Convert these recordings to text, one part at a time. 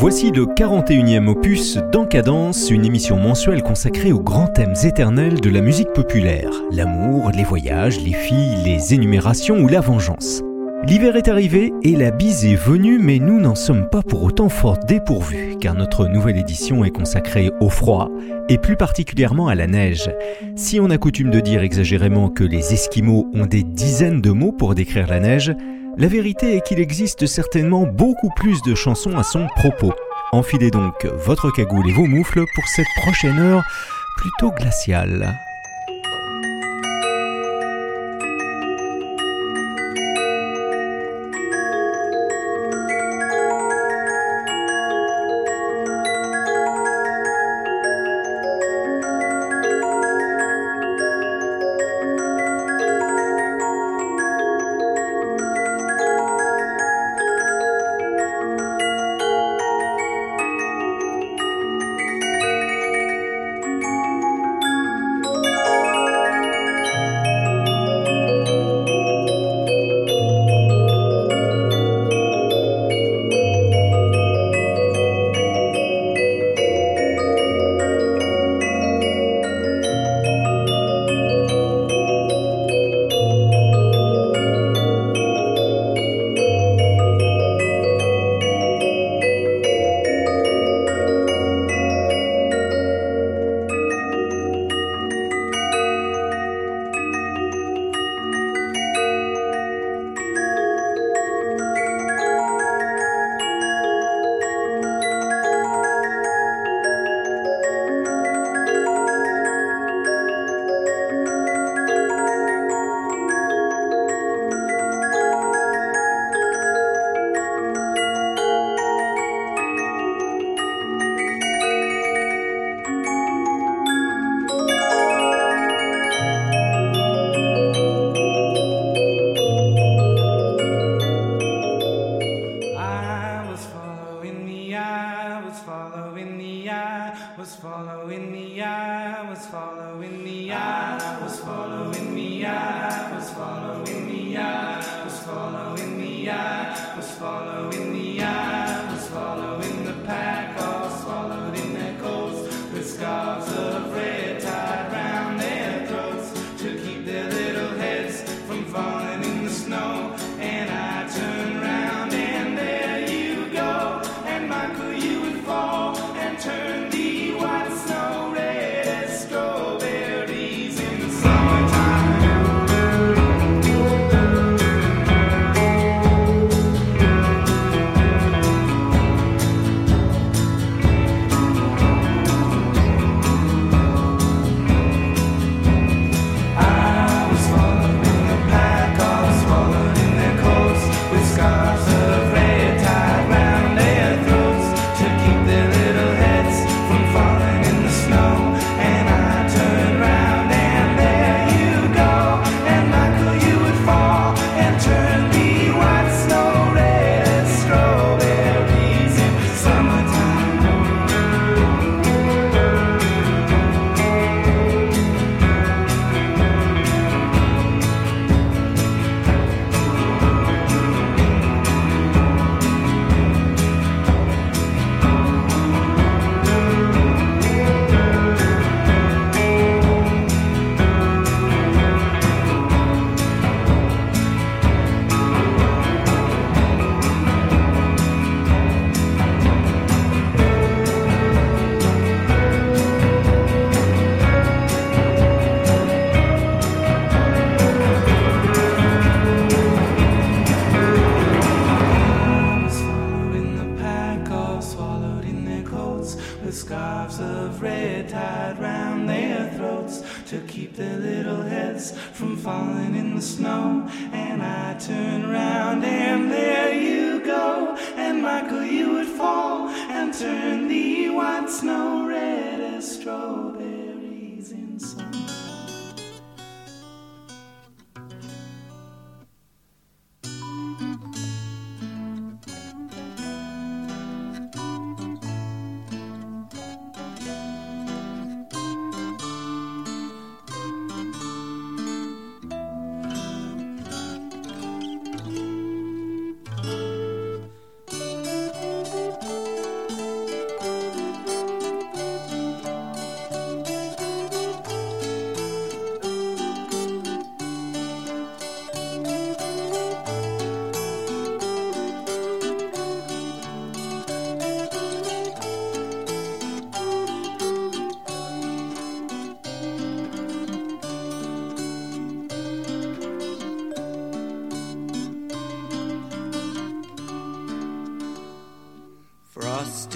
Voici le 41e opus d'Encadence, une émission mensuelle consacrée aux grands thèmes éternels de la musique populaire. L'amour, les voyages, les filles, les énumérations ou la vengeance. L'hiver est arrivé et la bise est venue, mais nous n'en sommes pas pour autant fort dépourvus, car notre nouvelle édition est consacrée au froid, et plus particulièrement à la neige. Si on a coutume de dire exagérément que les Esquimaux ont des dizaines de mots pour décrire la neige, la vérité est qu'il existe certainement beaucoup plus de chansons à son propos. Enfilez donc votre cagoule et vos moufles pour cette prochaine heure plutôt glaciale.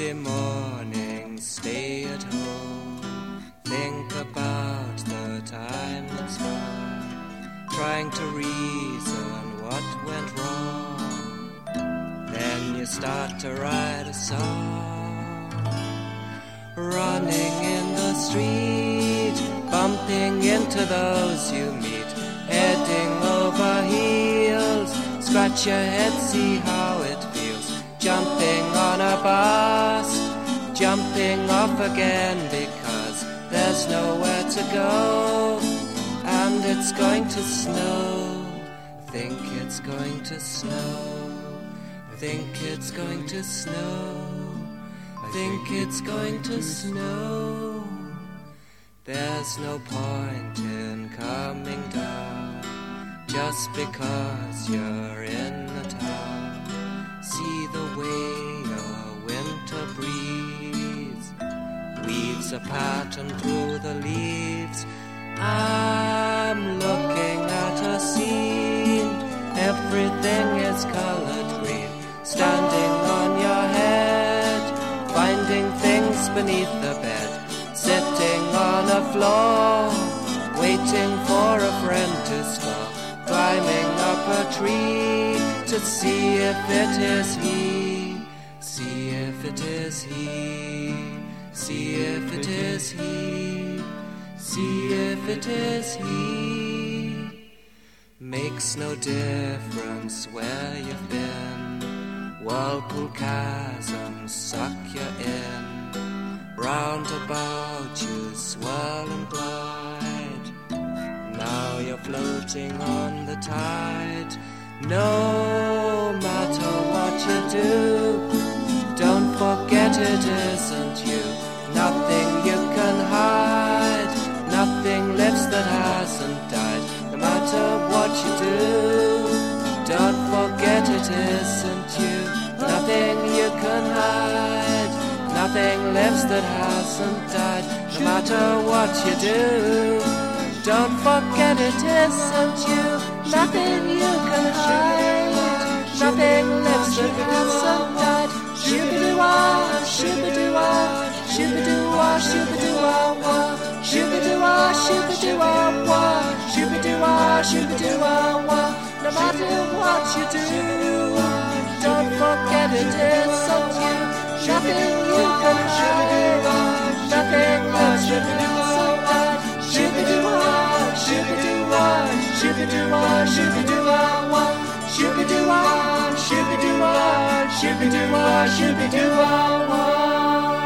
Frosty morning, stay at home. Think about the time that's gone, trying to reason what went wrong. Then you start to write a song, running in the street, bumping into those you meet, heading over heels. Scratch your head, see how it feels. Jumping on a bus, jumping off again because there's nowhere to go, and it's going to snow. Think it's going to snow. Think it's going to snow. Think it's going to snow. There's no point in coming down just because you're in a pattern through the leaves. I'm looking at a scene, everything is colored green, standing on your head, finding things beneath the bed, sitting on a floor, waiting for a friend to score, climbing up a tree to see if it is he, see if it is he, see if it is he, see if it is he. Makes no difference where you've been. Whirlpool chasms suck you in. Round about you swirl and glide. Now you're floating on the tide. No matter what you do, don't forget it isn't you. Nothing you can hide, nothing lives that hasn't died. No matter what you do, don't forget it isn't you. Nothing you can hide, nothing lives that hasn't died. No matter what you do, don't forget it isn't you. Nothing you can hide, nothing lives that hasn't died. Shoo-ba-doo-wah, shoo-ba-doo-wah, shoo-ba-doo-wah, shoo-ba-doo-wah-wah, shoo-ba-doo-wah, shoo-ba-doo-wah-wah, shoo-ba-doo-wah, shoo-ba-doo-wah-wah. No matter what you do, don't forget it isn't you. Nothing you can hide, nothing hasn't died. Shoo-ba-doo-wah, shoo-ba-doo-wah, shoo-ba-doo-wah, shoo-ba-doo-wah-wah, shoo-ba-doo-wah, shoo-ba-doo-wah, shoo-ba-doo-wah, shoo-ba-doo-wah-wah.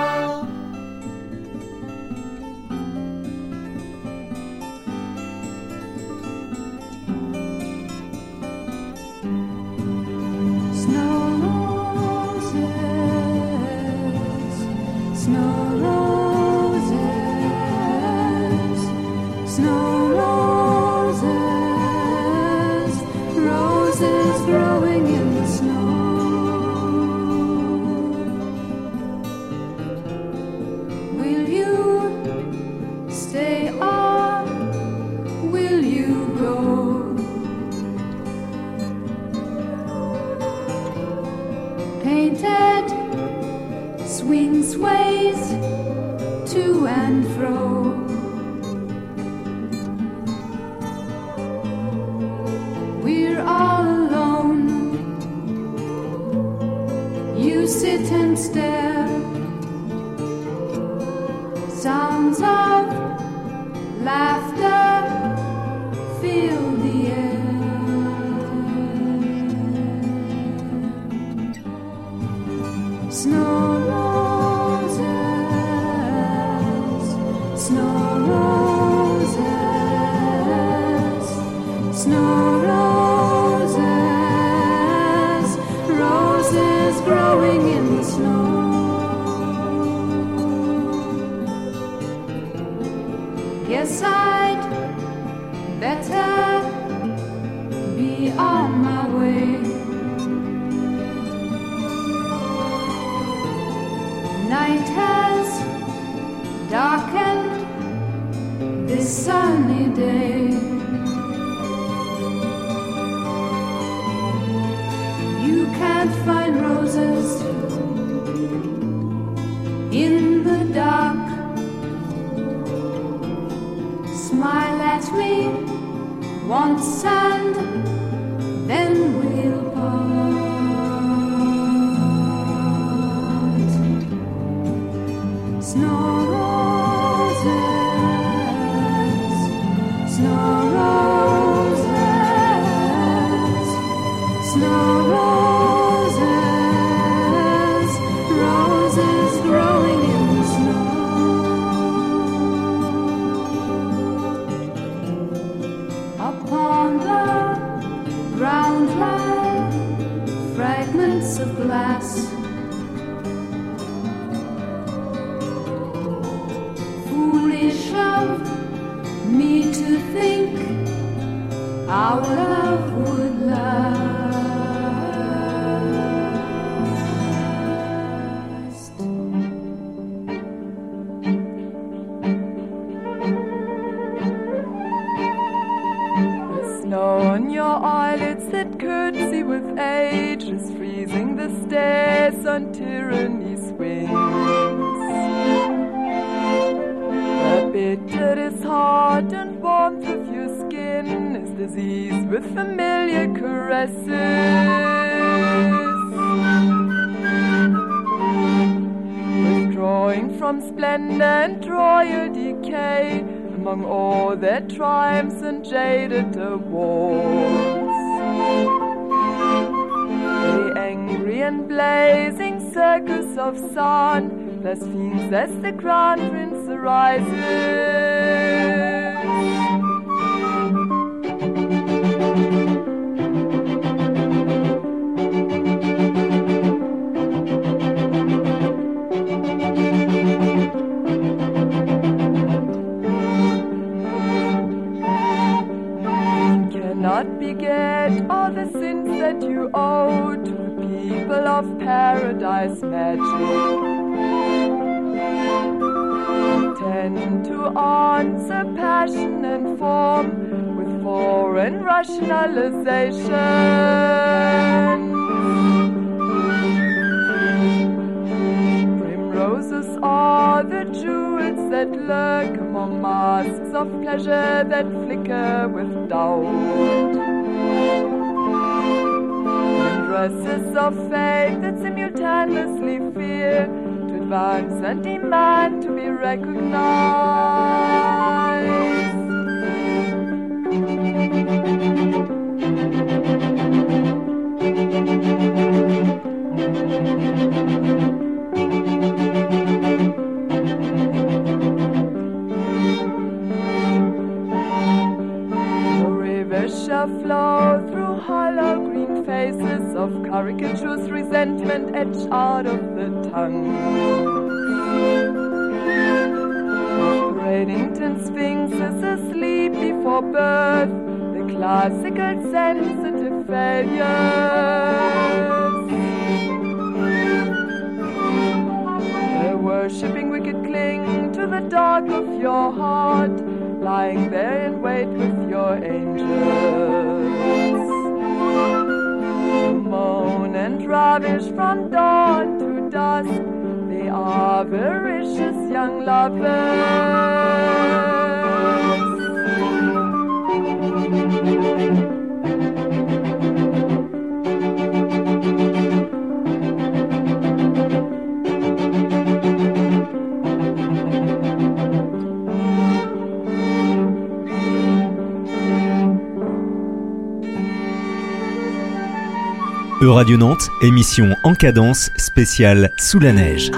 Cannot beget all the sins that you owe to the people of paradise magic. Tend to answer passion and form with foreign rationalization. Primroses are the jewels that lurk among masks of pleasure that flicker with doubt. And dresses of fate that simultaneously fear to advance and demand to be recognized. The flow through hollow green faces of caricatures, resentment etched out of the tongue. Bradenton Sphinx is asleep before birth, the classical sensitive failures. The worshipping wicked cling to the dark of your heart, lying there in wait with your angels. Moan and ravish from dawn to dusk, the avaricious young lovers. E-Radio Nantes, émission en cadence spéciale sous la neige.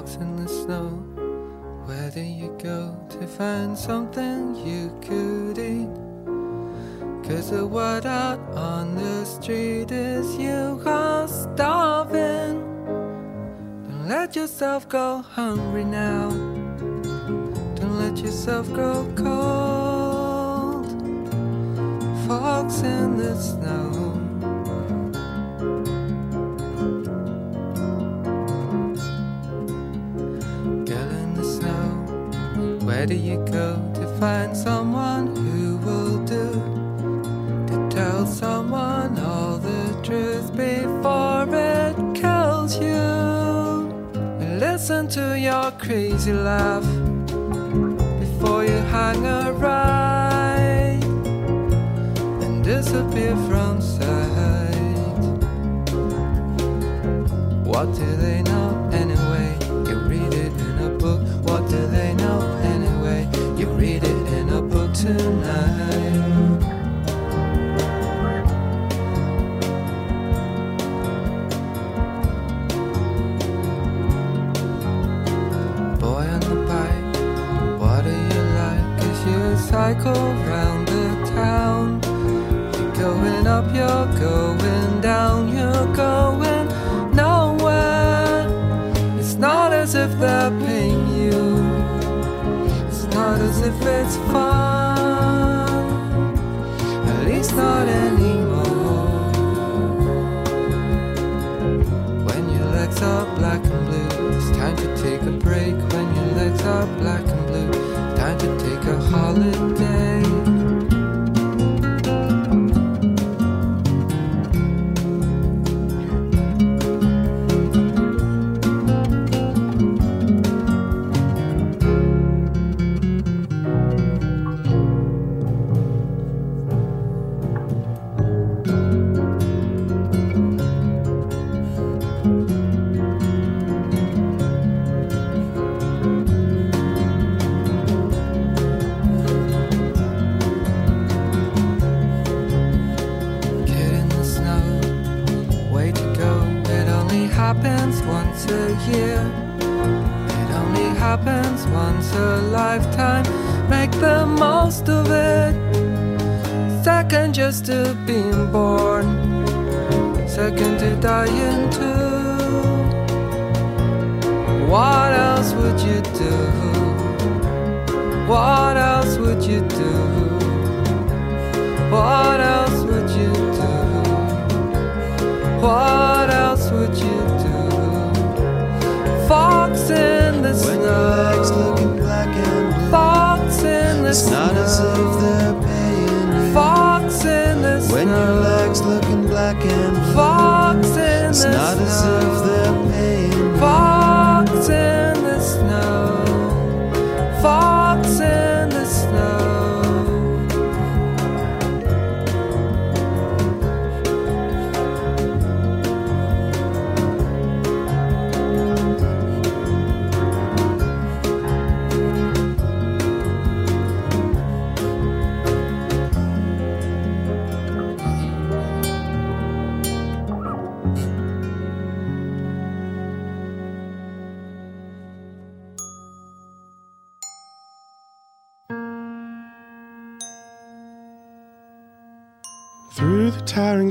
Fox in the snow. Where do you go to find something you could eat? Cause the word out on the street is you are starving. Don't let yourself go hungry now. Don't let yourself grow cold. Fox in the snow. Where do you go to find someone who will do? To tell someone all the truth before it kills you. listen to your crazy laugh before you hang a right and disappear from you're going down, you're going nowhere. It's not as if they're paying you. It's not as if it's fun, at least not anymore. When your legs are black and blue, it's time to take a break. When your legs are black Second to. What else would you do? What else would you do? What else would you do? What else would you do? Fox in the When snow. looking black and blue, Fox in the it's snow. not as if they're paying you. Fox in the snow. When your legs looking black and blue, Fox it's not as if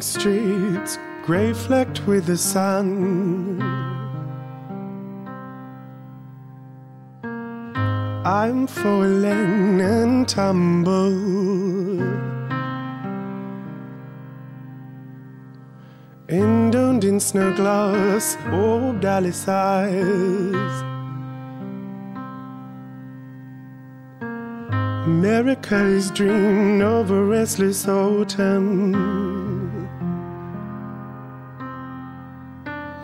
streets, grey flecked with the sun. I'm falling and tumble. Indomed in snow glass, old Alice eyes. America is dreamed of a restless autumn.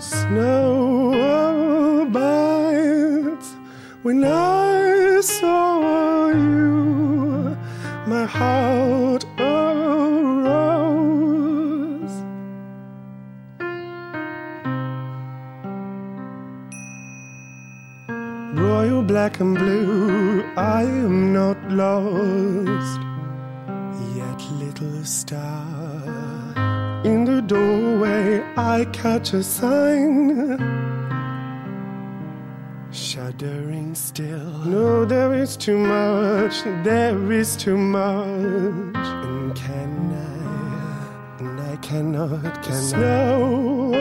Snow bites when I saw you, my heart arose. Royal black and blue, I am not lost. Yet, little star, in the doorway, I catch a sign. Shuddering still. No, there is too much, there is too much. And can I, and I cannot, can Snow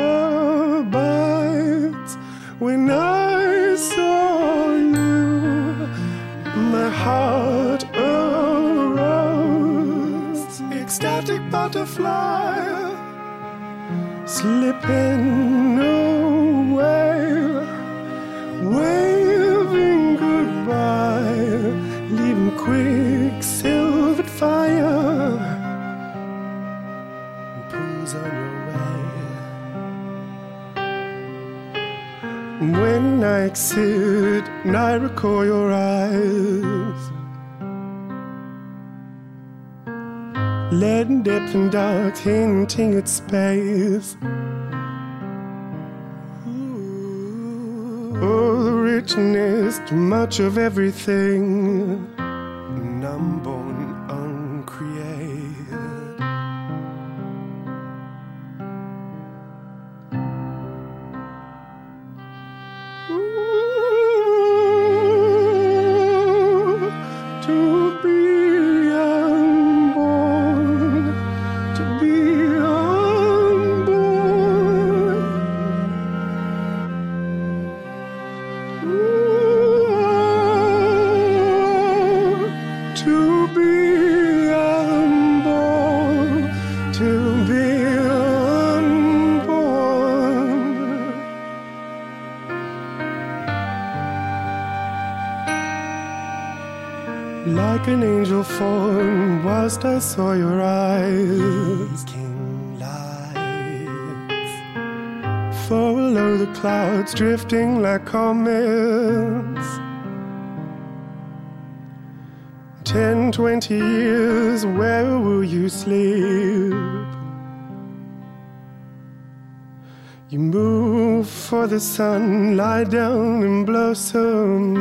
bites when I saw you, my heart arose. Ecstatic butterfly slipping away, waving goodbye, leaving quick silvered fire. And pulls on your way. When I exit, and I recall your eyes. Lead and depth and dark, hinting at space. Oh, the richness, too much of everything. Form whilst I saw your eyes. King lights follow the clouds drifting like comets. Ten, twenty years, where will you sleep? You move for the sun, lie down and blossom.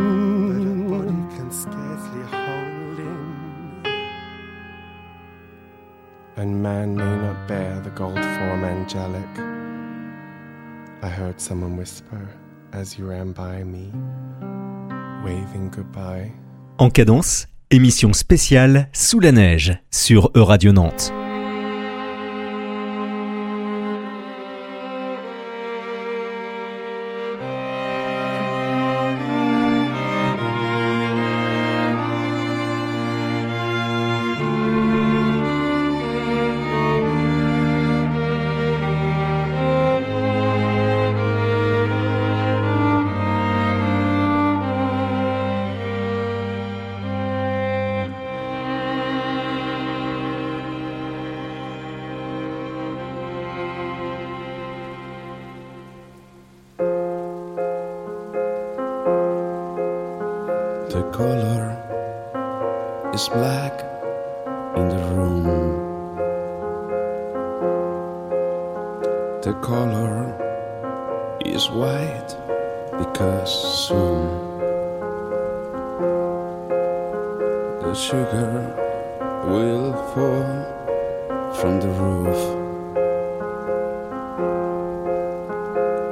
And man may not bear the gold form angelic. I heard someone whisper as you ran by me, waving goodbye. En cadence, émission spéciale Sous la neige sur Euradio Nantes.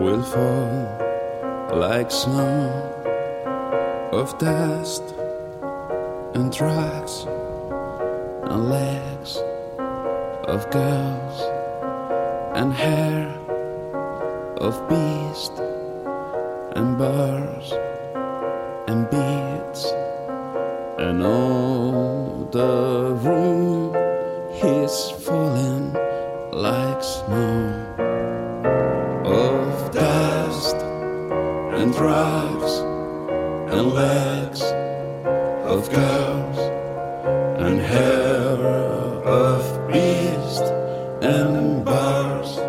Will fall like snow of dust and drugs and legs of girls and hair of beast and birds and beads. And all the room is falling like snow and drugs and legs of girls and hair of beast and bars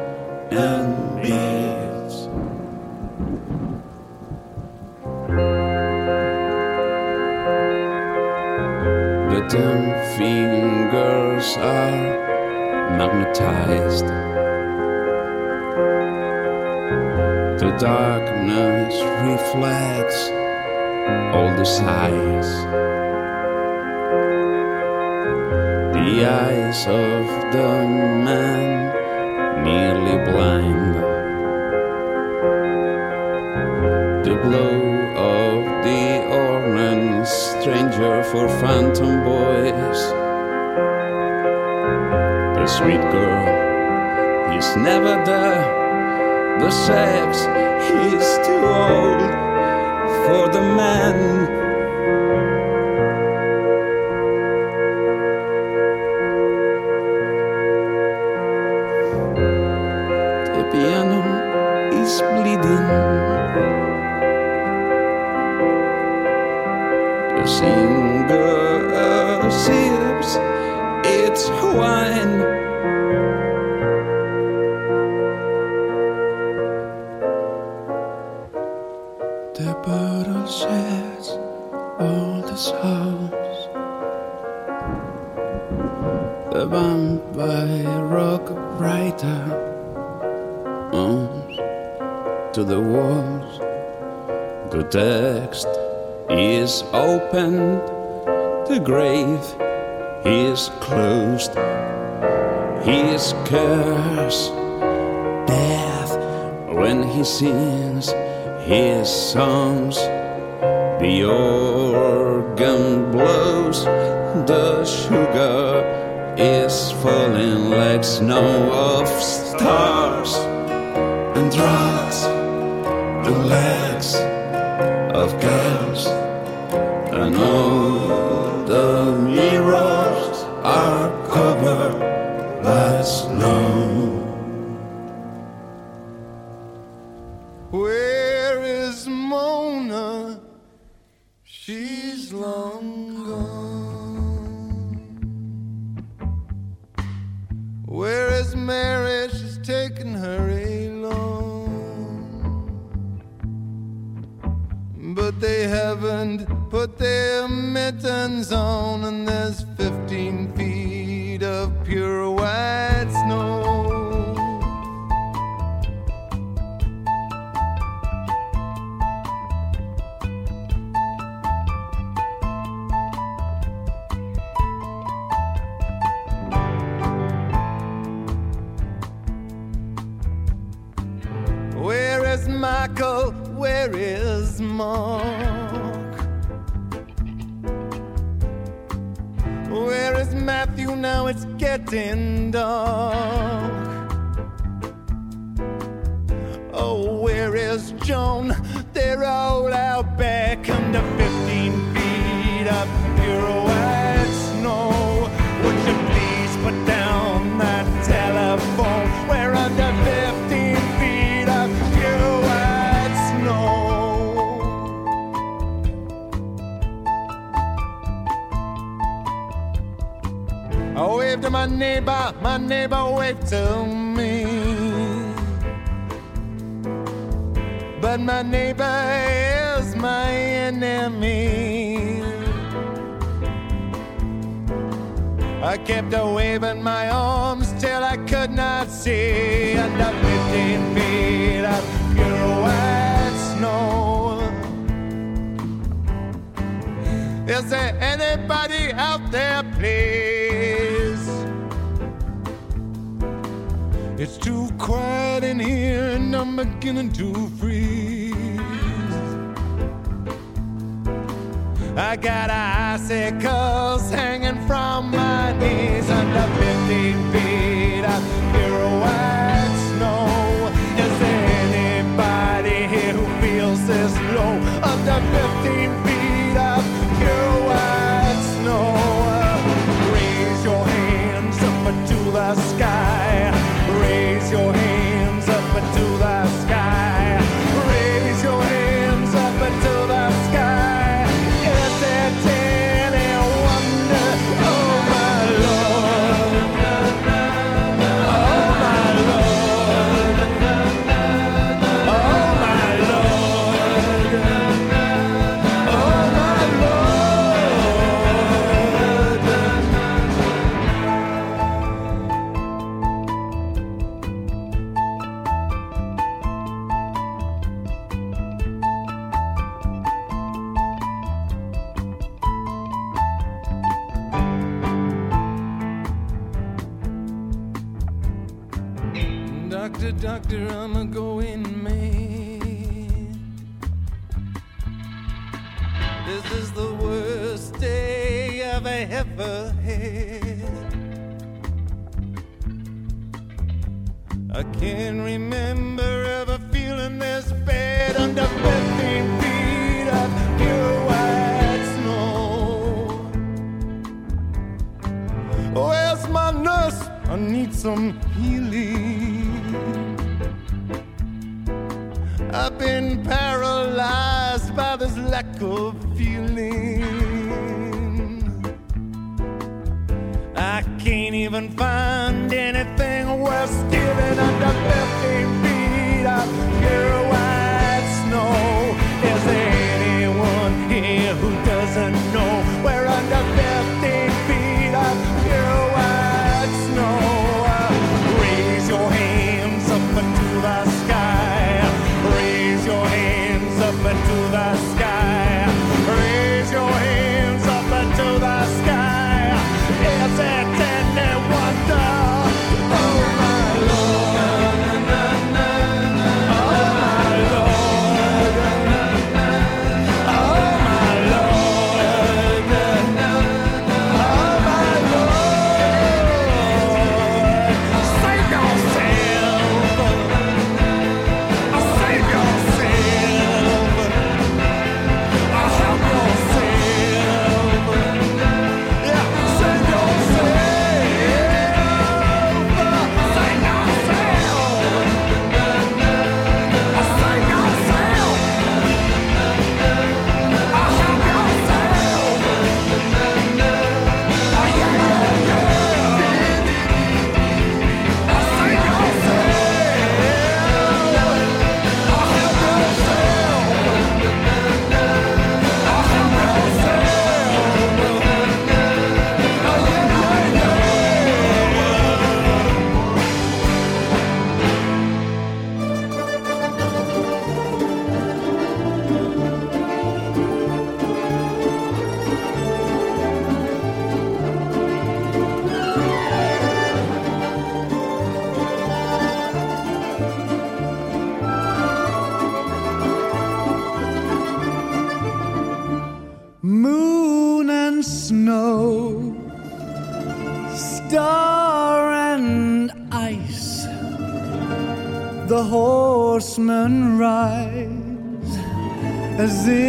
and beads. The ten fingers are magnetized. The darkness reflects all the sighs. The eyes of the man nearly blind. The glow of the orange stranger for phantom boys. The sweet girl is never there. The sex is too old for the man. The piano is bleeding. The singer sips its wine. Text is opened, the grave is closed. His curse, death, when he sings his songs. The organ blows, the sugar is falling like snow of stars and drugs, the legs Where is Mark? Where is Matthew? Now it's getting dark. Oh, where is Joan? They're all out back under 15 my neighbor, my neighbor waved to me. But my neighbor is my enemy. I kept a waving my arms till I could not see under 15 feet of pure white snow. Is there anybody out there, please? It's too quiet in here and I'm beginning to freeze. I got icicles hanging from my knees under 15 feet of white snow. Is there anybody here who feels this low under 15 feet of white snow? Raise your hands up to the sky. Your hands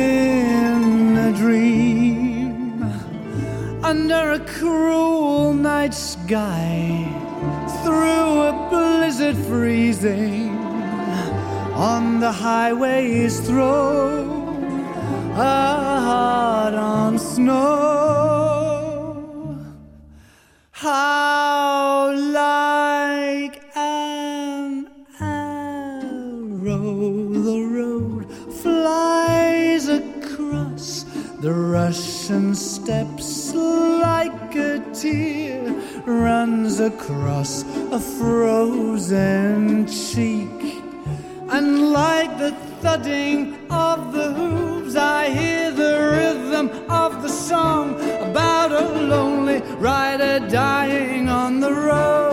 in a dream. Under a cruel night sky through a blizzard freezing on the highways throw a heart on snow. How Russian steppes like a tear runs across a frozen cheek. And like the thudding of the hooves I hear the rhythm of the song about a lonely rider dying on the road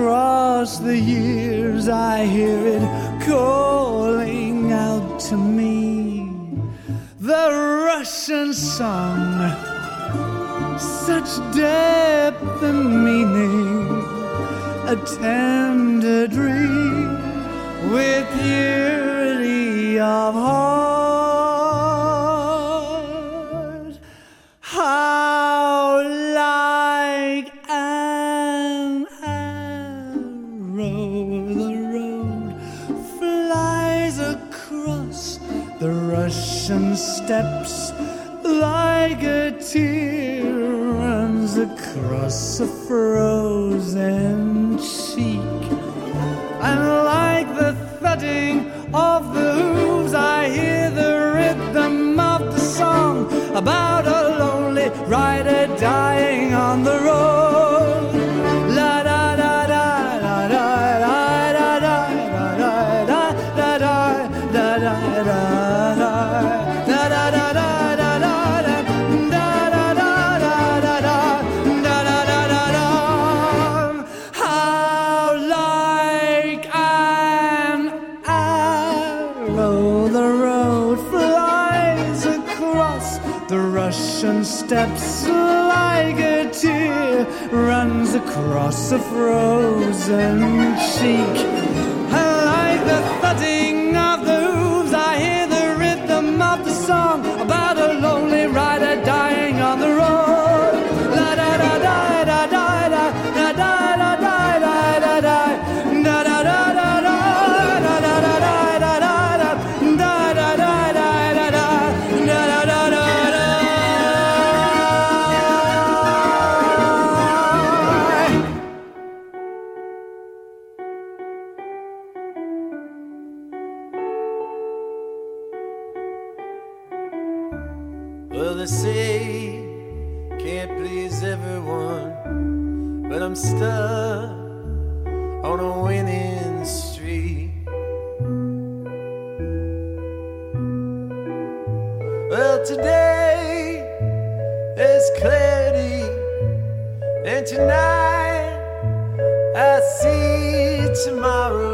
Across the years, I hear it calling out to me. The Russian song, such depth and meaning, a tender dream with purity of heart. Steppes like a tear runs across a frozen cheek. reason. Everyone, but I'm stuck on a winning streak. Well, today there's clarity, and tonight I see tomorrow.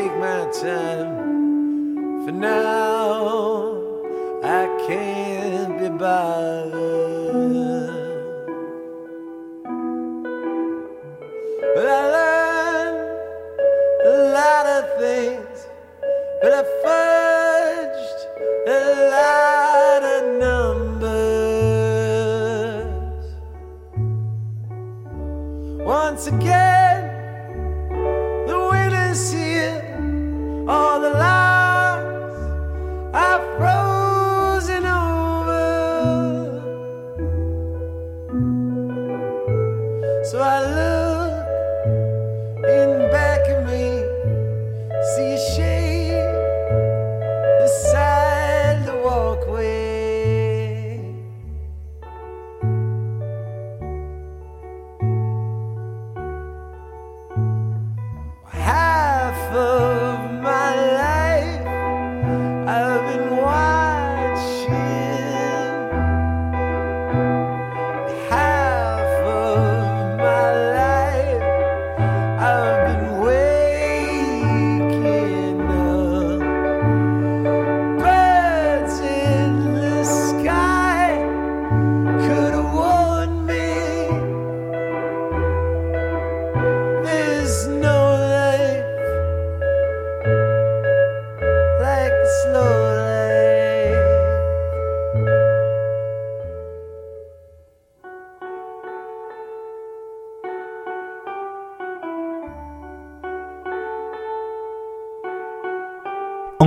Take my time. For now, I can't be bothered.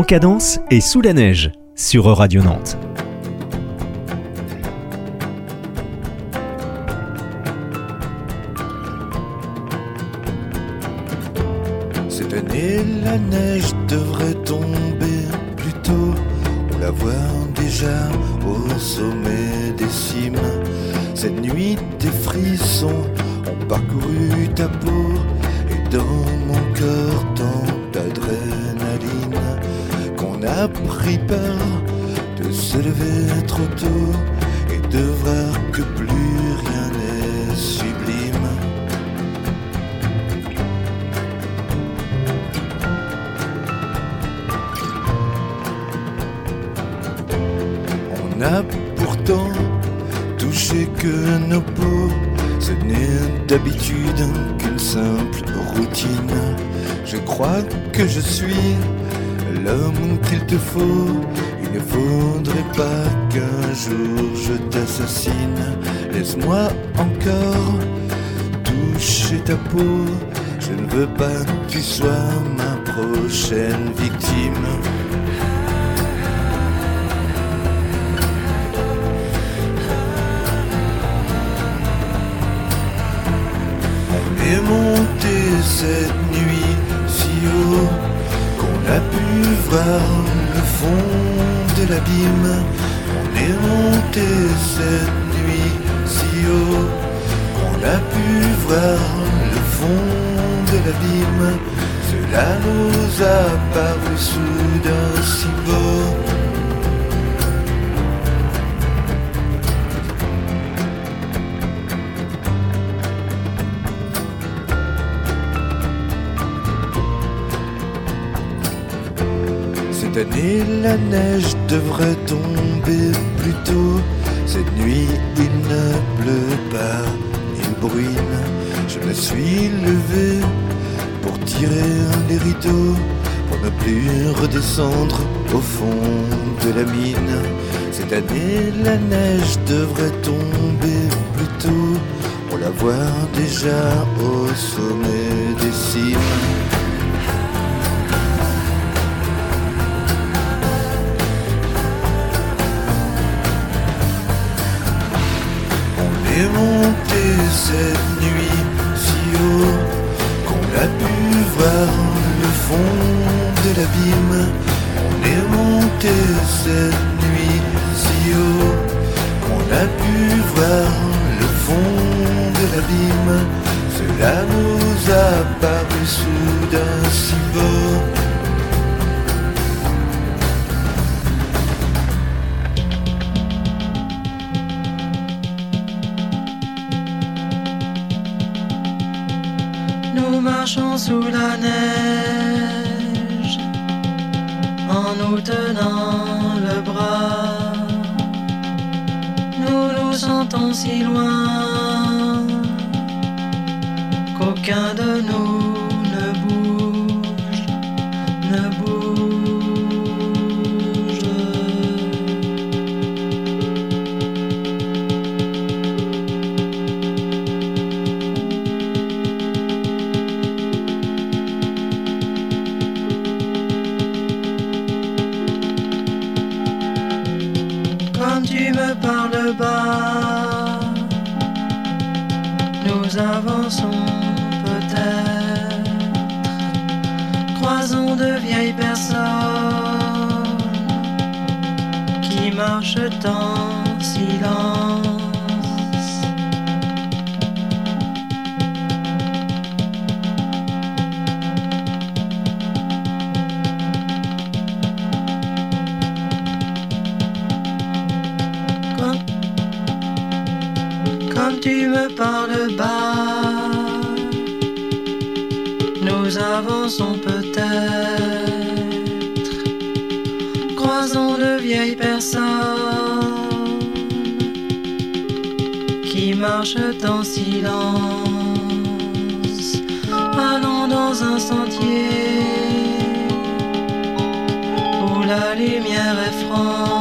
En cadence et sous la neige sur Radio Nantes. Cette année, la neige devrait tomber plus tôt. On la voit déjà au sommet des cimes. Cette nuit, des frissons ont parcouru ta peau. Et dans mon cœur, tant a pris peur de se lever trop tôt et de voir que plus rien n'est sublime. On a pourtant touché que nos peaux. Ce n'est d'habitude qu'une simple routine. Je crois que je suis l'homme qu'il te faut. Il ne faudrait pas qu'un jour je t'assassine. Laisse-moi encore toucher ta peau. Je ne veux pas que tu sois ma prochaine victime. On est monté cette nuit si haut qu'on a pu voir le fond de l'abîme. Cela nous a paru soudain si beau. Cette année, la neige devrait tomber plus tôt. Cette nuit, il ne pleut pas, il bruine. Je me suis levé pour tirer les rideaux, pour ne plus redescendre au fond de la mine. Cette année, la neige devrait tomber plus tôt. On la voit déjà au sommet des cimes. Est monté cette nuit si haut qu'on a pu voir le fond de l'abîme. On est monté cette nuit si haut qu'on a pu voir le fond de l'abîme. Cela nous a paru soudain si beau. Sous la neige en nous tenant le bras. Nous nous sentons si loin qu'aucun de nous tu me parles bas, nous avançons peut-être, croisons de vieilles personnes qui marchent en silence. Tu me parles bas, nous avançons peut-être, croisons de vieilles personnes qui marchent en silence, allons dans un sentier où la lumière est franche.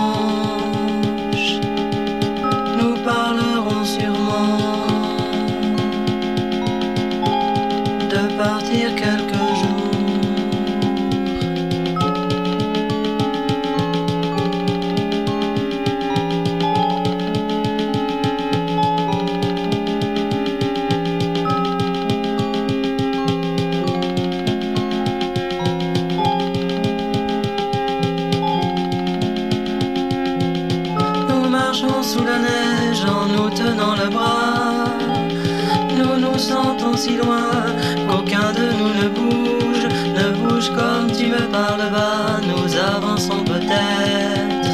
Me parles bas. Nous avançons peut-être,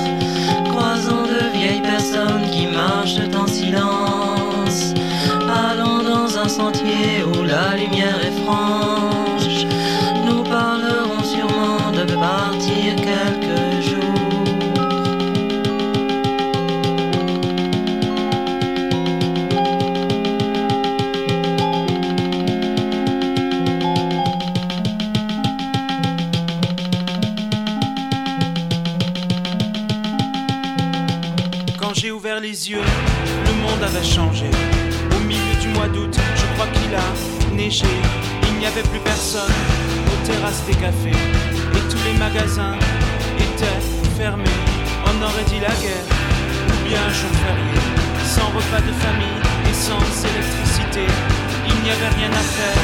croisons de vieilles personnes qui marchent en silence. Allons dans un sentier où la lumière est franche. Monde avait changé. Au milieu du mois d'août, je crois qu'il a neigé. Il n'y avait plus personne aux terrasses des cafés. Et tous les magasins étaient fermés. On aurait dit la guerre, ou bien un jour férié. Sans repas de famille et sans électricité. Il n'y avait rien à faire,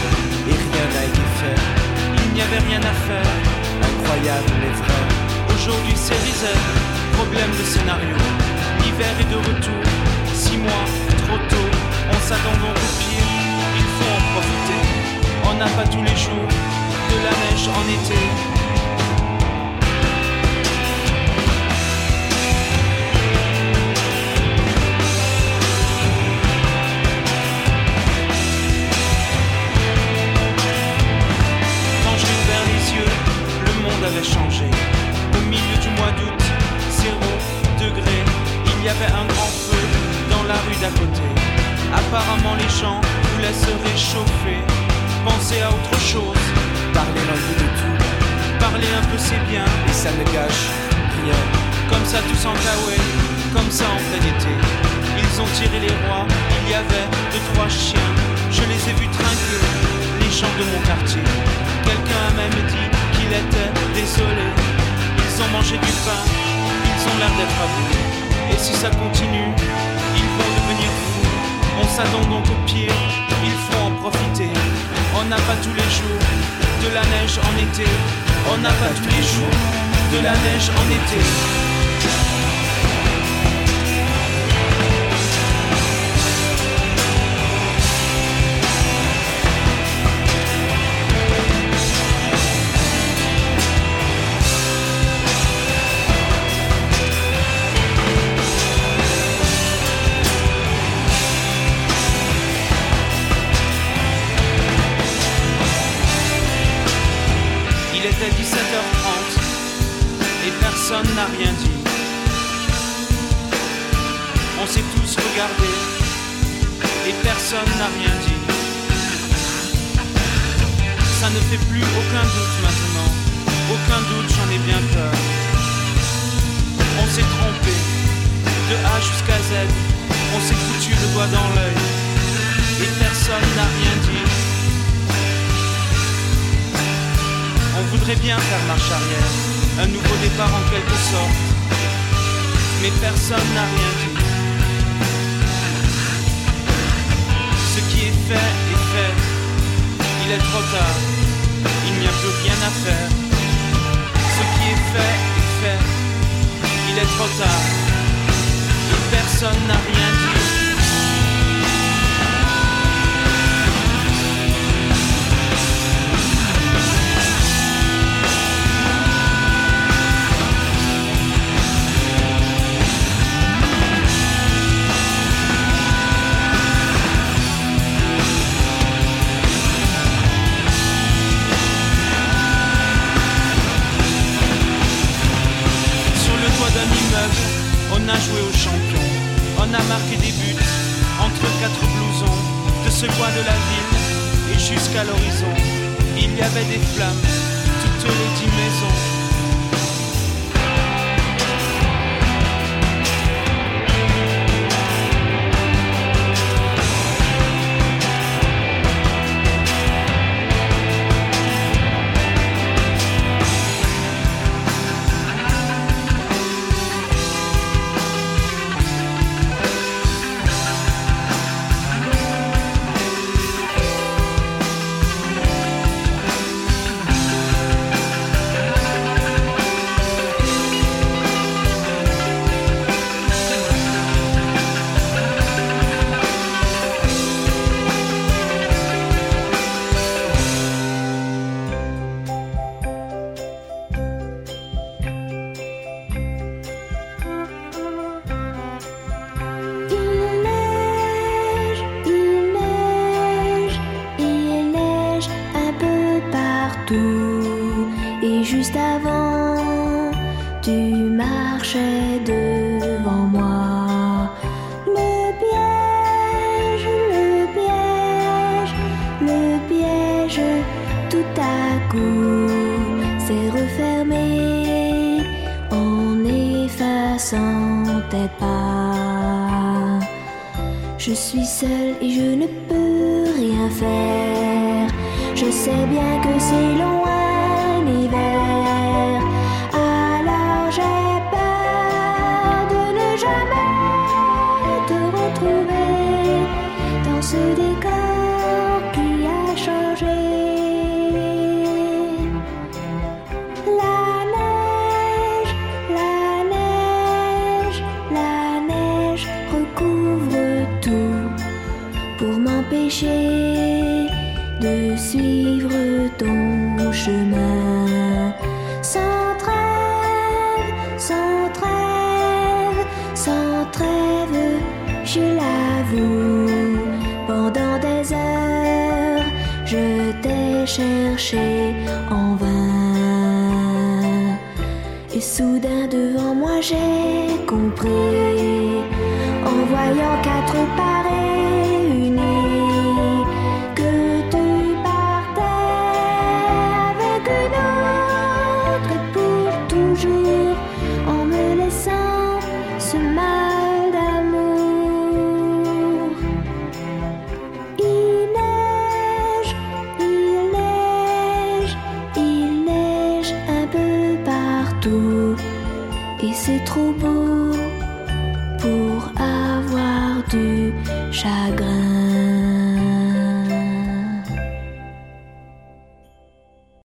et rien n'a été fait. Il n'y avait rien à faire, incroyable mais vrai. Aujourd'hui c'est reset, problème de scénario. L'hiver est de retour, mois, trop tôt. On s'attend donc au pire, il faut en profiter. On n'a pas tous les jours de la neige en été. Quand j'ai ouvert les yeux, le monde avait changé. Au milieu du mois d'août, zéro degré, il y avait un grand Apparemment, les gens voulaient se réchauffer, penser à autre chose. Parler un peu de tout, parler un peu c'est bien, et ça ne gâche rien. Comme ça, tous en kawaii, comme ça en plein été. Ils ont tiré les rois, il y avait deux, trois chiens. Je les ai vus trinquer, les gens de mon quartier. Quelqu'un a même dit qu'il était désolé. Ils ont mangé du pain, ils ont l'air d'être bout. Et si ça continue, On s'attend donc au pire, il faut en profiter. On n'a pas tous les jours de la neige en été. On n'a pas tous les jours de la neige en été. Ça ne fait plus aucun doute maintenant. Aucun doute, j'en ai bien peur. On s'est trompé, de A jusqu'à Z. On s'est foutu le doigt dans l'œil et personne n'a rien dit. On voudrait bien faire marche arrière, un nouveau départ en quelque sorte, mais personne n'a rien dit. Fait est fait, il est trop tard, il n'y a plus rien à faire. Ce qui est fait est fait, il est trop tard, et personne n'a rien dit. S'est refermé en effaçant tes pas. Je suis seule et je ne peux rien faire. Je sais bien que c'est long